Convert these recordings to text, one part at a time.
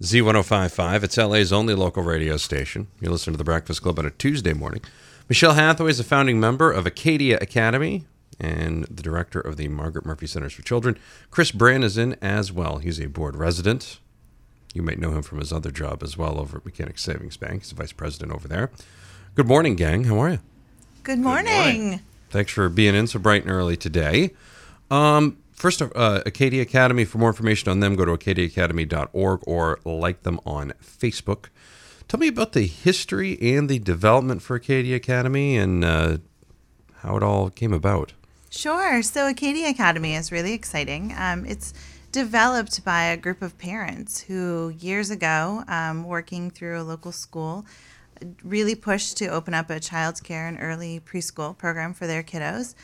Z1055. It's LA's only local radio station. You listen to The Breakfast Club on a Tuesday morning. Michelle Hathaway is a founding member of Acadia Academy and the director of the Margaret Murphy Centers for Children. Chris Brann is in as well. He's a board resident. You might know him from his other job as well over at Mechanic Savings Bank. He's the vice president over there. Good morning, gang. How are you? Good morning. Good morning. Thanks for being in so bright and early today. Um, first, uh, Acadia Academy. For more information on them, go to acadiaacademy.org or like them on Facebook. Tell me about the history and the development for Acadia Academy and uh, how it all came about. Sure. So, Acadia Academy is really exciting. Um, it's developed by a group of parents who, years ago, um, working through a local school, really pushed to open up a child care and early preschool program for their kiddos.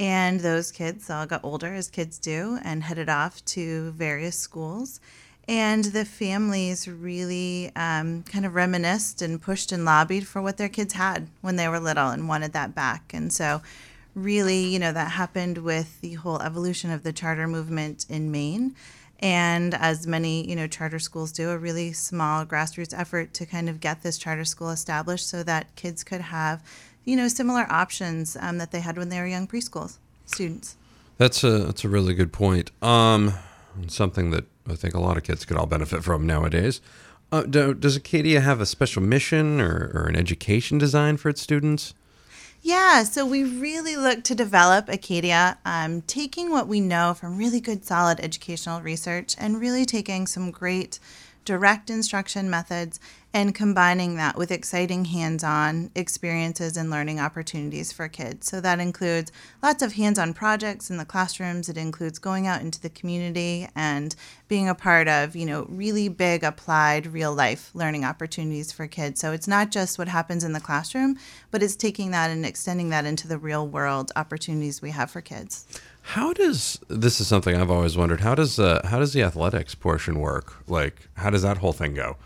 And those kids all got older, as kids do, and headed off to various schools. And the families really um, kind of reminisced and pushed and lobbied for what their kids had when they were little and wanted that back. And so, really, you know, that happened with the whole evolution of the charter movement in Maine. And as many, you know, charter schools do, a really small grassroots effort to kind of get this charter school established so that kids could have, you know, similar options um, that they had when they were young preschool students. That's a that's a really good point. Um, something that I think a lot of kids could all benefit from nowadays. Uh, do, does Acadia have a special mission or, or an education design for its students? Yeah, so we really look to develop Acadia, um, taking what we know from really good, solid educational research and really taking some great direct instruction methods and combining that with exciting hands on experiences and learning opportunities for kids. So that includes lots of hands on projects in the classrooms. It includes going out into the community and being a part of, you know, really big applied real life learning opportunities for kids. So it's not just what happens in the classroom, but it's taking that and extending that into the real world opportunities we have for kids. How does this is something I've always wondered. How does uh, how does the athletics portion work? Like, how does that whole thing go?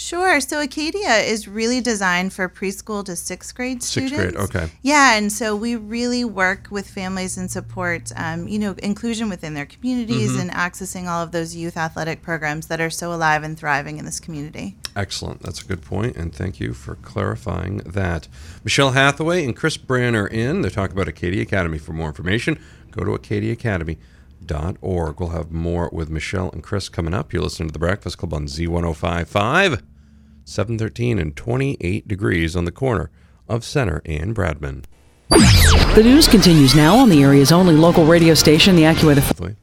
Sure. So Acadia is really designed for preschool to sixth grade students. Sixth grade, okay. Yeah, and so we really work with families and support, um, you know, inclusion within their communities mm-hmm. and accessing all of those youth athletic programs that are so alive and thriving in this community. Excellent. That's a good point, and thank you for clarifying that. Michelle Hathaway and Chris Brann are in. They're talking about Acadia Academy. For more information, go to acadiaacademy.org. We'll have more with Michelle and Chris coming up. You're listening to The Breakfast Club on Z1055. 713 and 28 degrees on the corner of Center and Bradman. The news continues now on the area's only local radio station, the AccuWeather.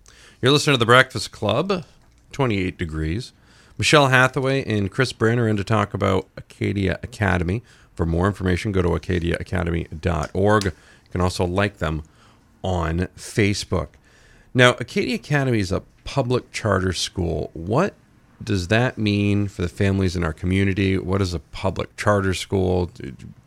You're listening to the Breakfast Club, 28 degrees. Michelle Hathaway and Chris Brann are in to talk about Acadia Academy. For more information, go to acadiaacademy.org. You can also like them on Facebook. Now, Acadia Academy is a public charter school. What does that mean for the families in our community? What is a public charter school?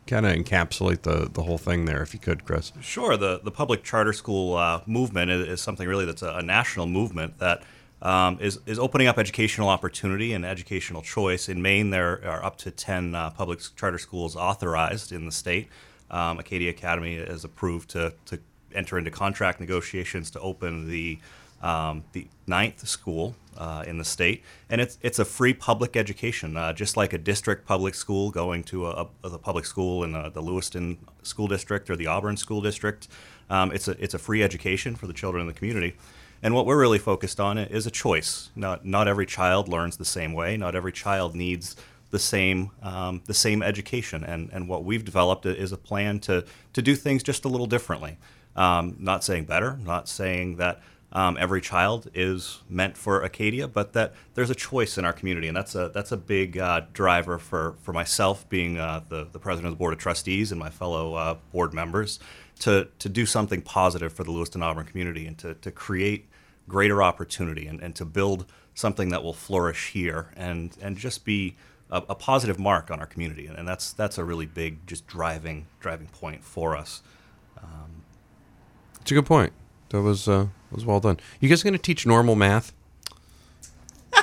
Kind of encapsulate the, the whole thing there, if you could, Chris. Sure. The, the public charter school uh, movement is, is, something really that's a, a national movement that um, is is opening up educational opportunity and educational choice. In Maine, there are up to 10 uh, public charter schools authorized in the state. Um, Acadia Academy is approved to, to enter into contract negotiations to open the um, the ninth school uh, in the state, and it's it's a free public education, uh, just like a district public school going to a, a the public school in uh, the Lewiston School District or the Auburn School District. Um, it's a it's a free education for the children in the community, and what we're really focused on is a choice. Not not every child learns the same way. Not every child needs the same um, the same education, and and what we've developed is a plan to to do things just a little differently. Um, not saying better, not saying that um, every child is meant for Acadia, but that there's a choice in our community, and that's a that's a big uh, driver for for myself, being uh, the the president of the board of trustees, and my fellow uh, board members, to to do something positive for the Lewiston Auburn community, and to to create greater opportunity and, and to build something that will flourish here and, and just be a, a positive mark on our community. And, that's, that's a really big, just driving, driving point for us. It's a good point. That was uh, was well done. You guys going to teach normal math?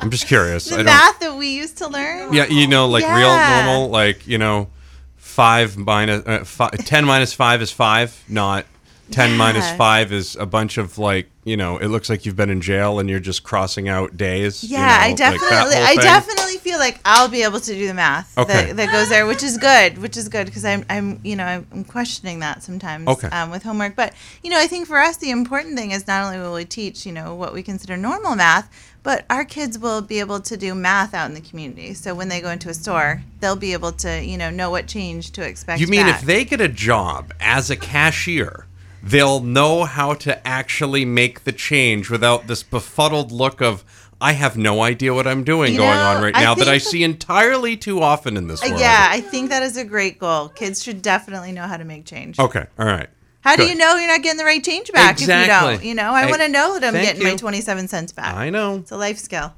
I'm just curious. The I don't. math that we used to learn. Yeah, you know, like real normal, like you know, five minus uh, fi ten minus five is five, not ten Yeah. five is a bunch of like you know. It looks like you've been in jail and you're just crossing out days. you Yeah, know, I definitely, whole I definitely feel like I'll be able to do the math Okay. that, that goes there, which is good, which is good because I'm, I'm, you know, I'm, questioning that sometimes Okay. um, with homework. But you know, I think for us, the important thing is not only will we teach, you know, what we consider normal math, but our kids will be able to do math out in the community. So when they go into a store, they'll be able to, you know, know what change to expect. You mean back. if they get a job as a cashier, they'll know how to actually make the change without this befuddled look of I have no idea what I'm doing You going know, on right I now that I see entirely too often in this Uh, world. yeah, I think that is a great goal. Kids should definitely know how to make change. Okay. All right. How do you know you're not getting the right change back if you Exactly. don't? You know, I Hey, want to know that I'm getting my 27 cents back. I know. It's a life skill.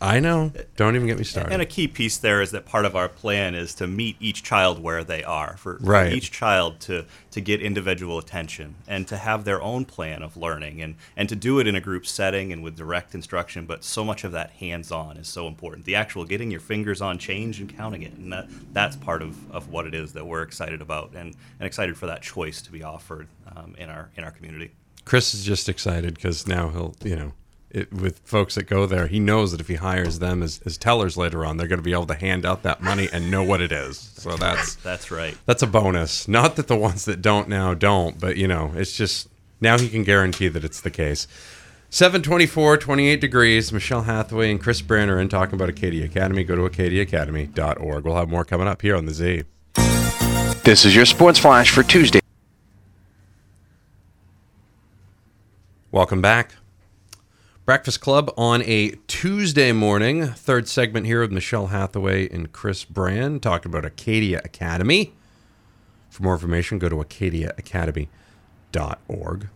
I know. Don't even get me started. And a key piece there is that part of our plan is to meet each child where they are, for, for each child to, to get individual attention and to have their own plan of learning and, and to do it in a group setting and with direct instruction. But so much of that hands on is so important. The actual getting your fingers on change and counting it. And that, that's part of, of what it is that we're excited about and, and excited for that choice to be offered um, in, our, in our community. Chris is just excited because now he'll, you know, it, with folks that go there, he knows that if he hires them as, as tellers later on, they're going to be able to hand out that money and know what it is. So that's That's right. that's a bonus. Not that the ones that don't now don't, but you know, it's just now he can guarantee that it's the case. 724, 28 degrees. Michelle Hathaway and Chris Brann are in talking about Acadia Academy. Go to acadiaacademy.org. We'll have more coming up here on the Z. This is your Sports Flash for Tuesday. Welcome back. Breakfast Club on a Tuesday morning. Third segment here with Michelle Hathaway and Chris Brann talking about Acadia Academy. For more information, go to acadiaacademy.org.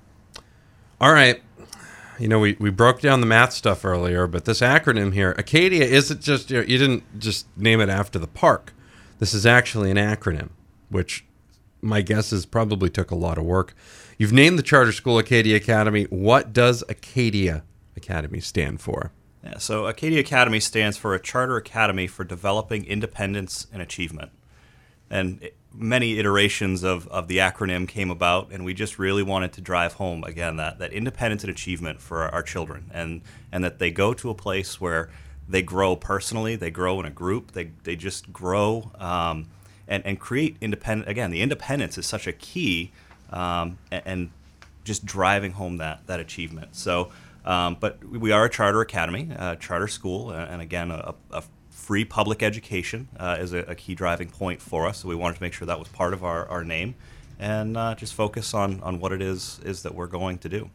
All right. You know, we, we broke down the math stuff earlier, but this acronym here, Acadia, isn't just, you, know, you didn't just name it after the park. This is actually an acronym, which my guess is probably took a lot of work. You've named the charter school Acadia Academy. What does Acadia Academy stand for? Yeah, so Acadia Academy stands for a charter academy for developing independence and achievement. And many iterations of, of the acronym came about, and we just really wanted to drive home again that, that independence and achievement for our, our children, and, and that they go to a place where they grow personally, they grow in a group, they, they just grow um, and, and create independent. Again, the independence is such a key, um, a- and just driving home that that achievement. So, um, but we are a charter academy, a charter school, and again, a, a free public education uh, is a, a key driving point for us. So we wanted to make sure that was part of our, our name, and uh, just focus on on what it is is that we're going to do.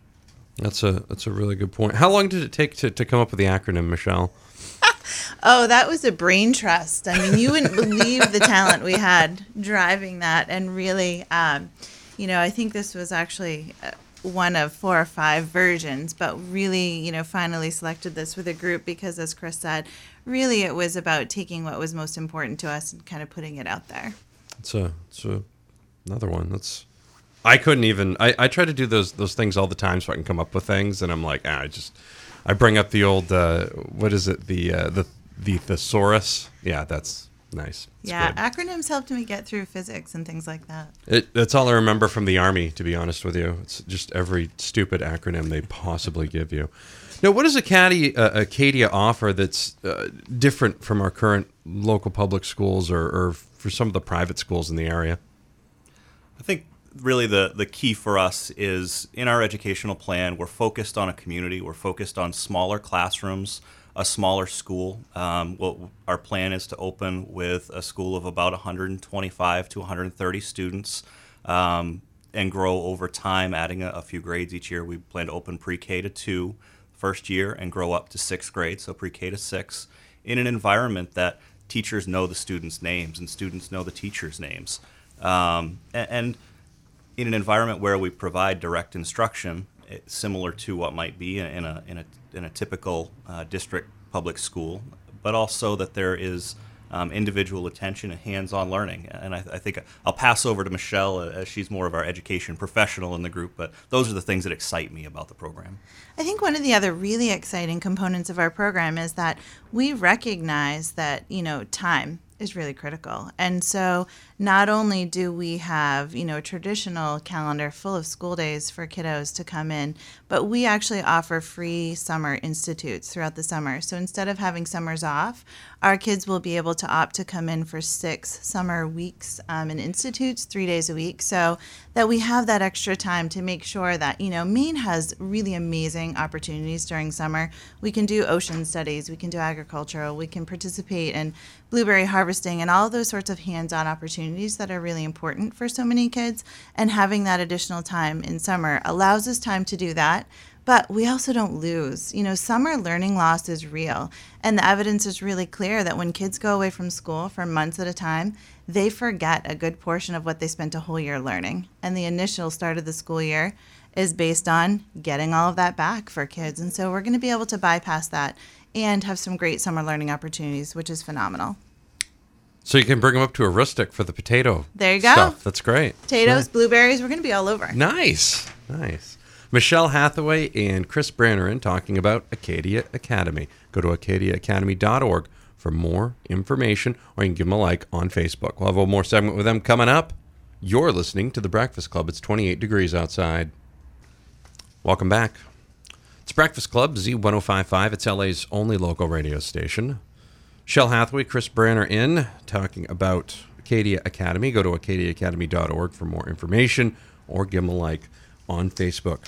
That's a that's a really good point. How long did it take to, to come up with the acronym, Michelle? Oh, that was a brain trust. I mean, you wouldn't believe the talent we had driving that. And really, um, you know, I think this was actually uh, one of four or five versions, but really, you know, finally selected this with a group because, as Chris said, really it was about taking what was most important to us and kind of putting it out there. It's a it's a another one. That's I couldn't even I, I try to do those those things all the time so I can come up with things and I'm like, ah, I just I bring up the old uh, what is it, the uh, the the thesaurus. Yeah, that's nice. It's yeah, good. acronyms helped me get through physics and things like that. It, that's all I remember from the army, to be honest with you. It's just every stupid acronym they possibly give you. Now, what does Acadia, uh, Acadia offer that's uh, different from our current local public schools or, or for some of the private schools in the area? I think really the, the key for us is in our educational plan, we're focused on a community, we're focused on smaller classrooms, a smaller school. Um, what our plan is to open with a school of about 125 to 130 students um, and grow over time, adding a, a few grades each year. We plan to open pre K to two first year and grow up to sixth grade, so pre K to six, in an environment that teachers know the students' names and students know the teachers' names. Um, a- and in an environment where we provide direct instruction similar to what might be in a in a in a typical uh, district public school, but also that there is um, individual attention and hands-on learning. And I, I, think I'll pass over to Michelle uh, as she's more of our education professional in the group. But those are the things that excite me about the program. I think one of the other really exciting components of our program is that we recognize that you know time is really critical. And so not only do we have, you know, a traditional calendar full of school days for kiddos to come in, but we actually offer free summer institutes throughout the summer. So instead of having summers off, our kids will be able to opt to come in for six summer weeks um, in institutes, three days a week, so that we have that extra time to make sure that, you know, Maine has really amazing opportunities during summer. We can do ocean studies, we can do agricultural, we can participate in blueberry harvesting and all those sorts of hands-on opportunities that are really important for so many kids and having that additional time in summer allows us time to do that but we also don't lose. You know, summer learning loss is real, and the evidence is really clear that when kids go away from school for months at a time, they forget a good portion of what they spent a whole year learning. And the initial start of the school year is based on getting all of that back for kids. And so we're going to be able to bypass that and have some great summer learning opportunities, which is phenomenal. So you can bring them up to Aroostook for the potato. There you go. Stuff. That's great. Potatoes, blueberries, we're going to be all over. Nice, nice. Michelle Hathaway and Chris Brann are in talking about Acadia Academy. Go to acadiaacademy.org for more information, or you can give them a like on Facebook. We'll have one more segment with them coming up. You're listening to The Breakfast Club. It's 28 degrees outside. Welcome back. It's Breakfast Club, Z1055. It's LA's only local radio station. Shell Hathaway, Chris Brann are in talking about Acadia Academy. Go to acadiaacademy.org for more information or give them a like on Facebook.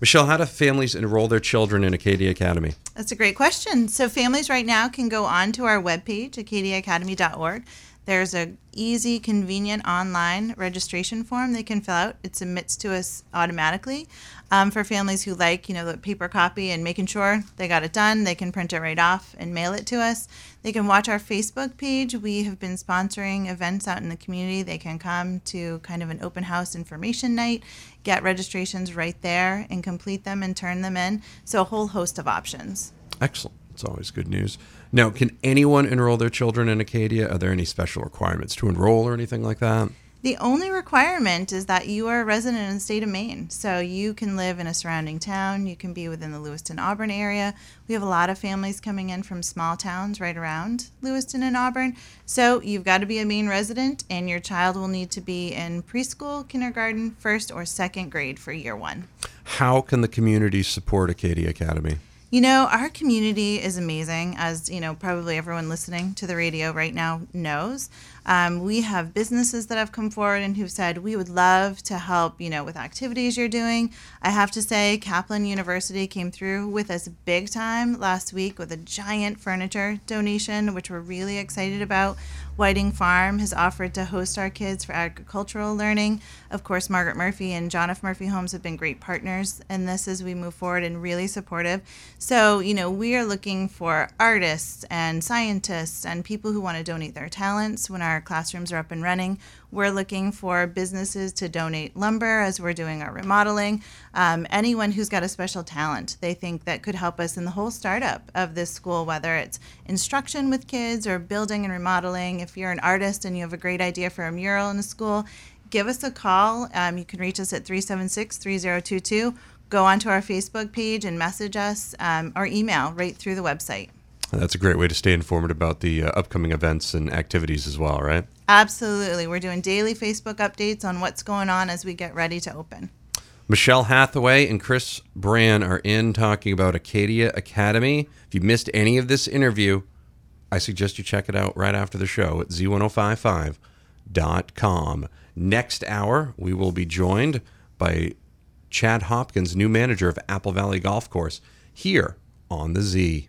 Michelle, how do families enroll their children in Acadia Academy? That's a great question. So families right now can go on to our webpage, acadiaacademy.org. There's a easy, convenient online registration form they can fill out. It submits to us automatically. Um, for families who like, you know, the paper copy and making sure they got it done, they can print it right off and mail it to us. They can watch our Facebook page. We have been sponsoring events out in the community. They can come to kind of an open house information night, get registrations right there, and complete them and turn them in. So a whole host of options. Excellent. It's always good news. Now, can anyone enroll their children in Acadia? Are there any special requirements to enroll or anything like that? The only requirement is that you are a resident in the state of Maine. So you can live in a surrounding town, you can be within the Lewiston Auburn area. We have a lot of families coming in from small towns right around Lewiston and Auburn. So you've got to be a Maine resident, and your child will need to be in preschool, kindergarten, first, or second grade for year one. How can the community support Acadia Academy? You know, our community is amazing, as you know, probably everyone listening to the radio right now knows. Um, we have businesses that have come forward and who've said we would love to help, you know, with activities you're doing. I have to say, Kaplan University came through with us big time last week with a giant furniture donation, which we're really excited about. Whiting Farm has offered to host our kids for agricultural learning. Of course, Margaret Murphy and John F. Murphy Homes have been great partners in this as we move forward and really supportive. So, you know, we are looking for artists and scientists and people who want to donate their talents when our classrooms are up and running. We're looking for businesses to donate lumber as we're doing our remodeling. Um, anyone who's got a special talent they think that could help us in the whole startup of this school, whether it's instruction with kids or building and remodeling. If you're an artist and you have a great idea for a mural in a school, give us a call. Um, you can reach us at 376 3022. Go onto our Facebook page and message us um, or email right through the website. That's a great way to stay informed about the uh, upcoming events and activities as well, right? Absolutely. We're doing daily Facebook updates on what's going on as we get ready to open. Michelle Hathaway and Chris Brann are in talking about Acadia Academy. If you missed any of this interview, I suggest you check it out right after the show at z1055.com. Next hour, we will be joined by Chad Hopkins, new manager of Apple Valley Golf Course, here on the Z.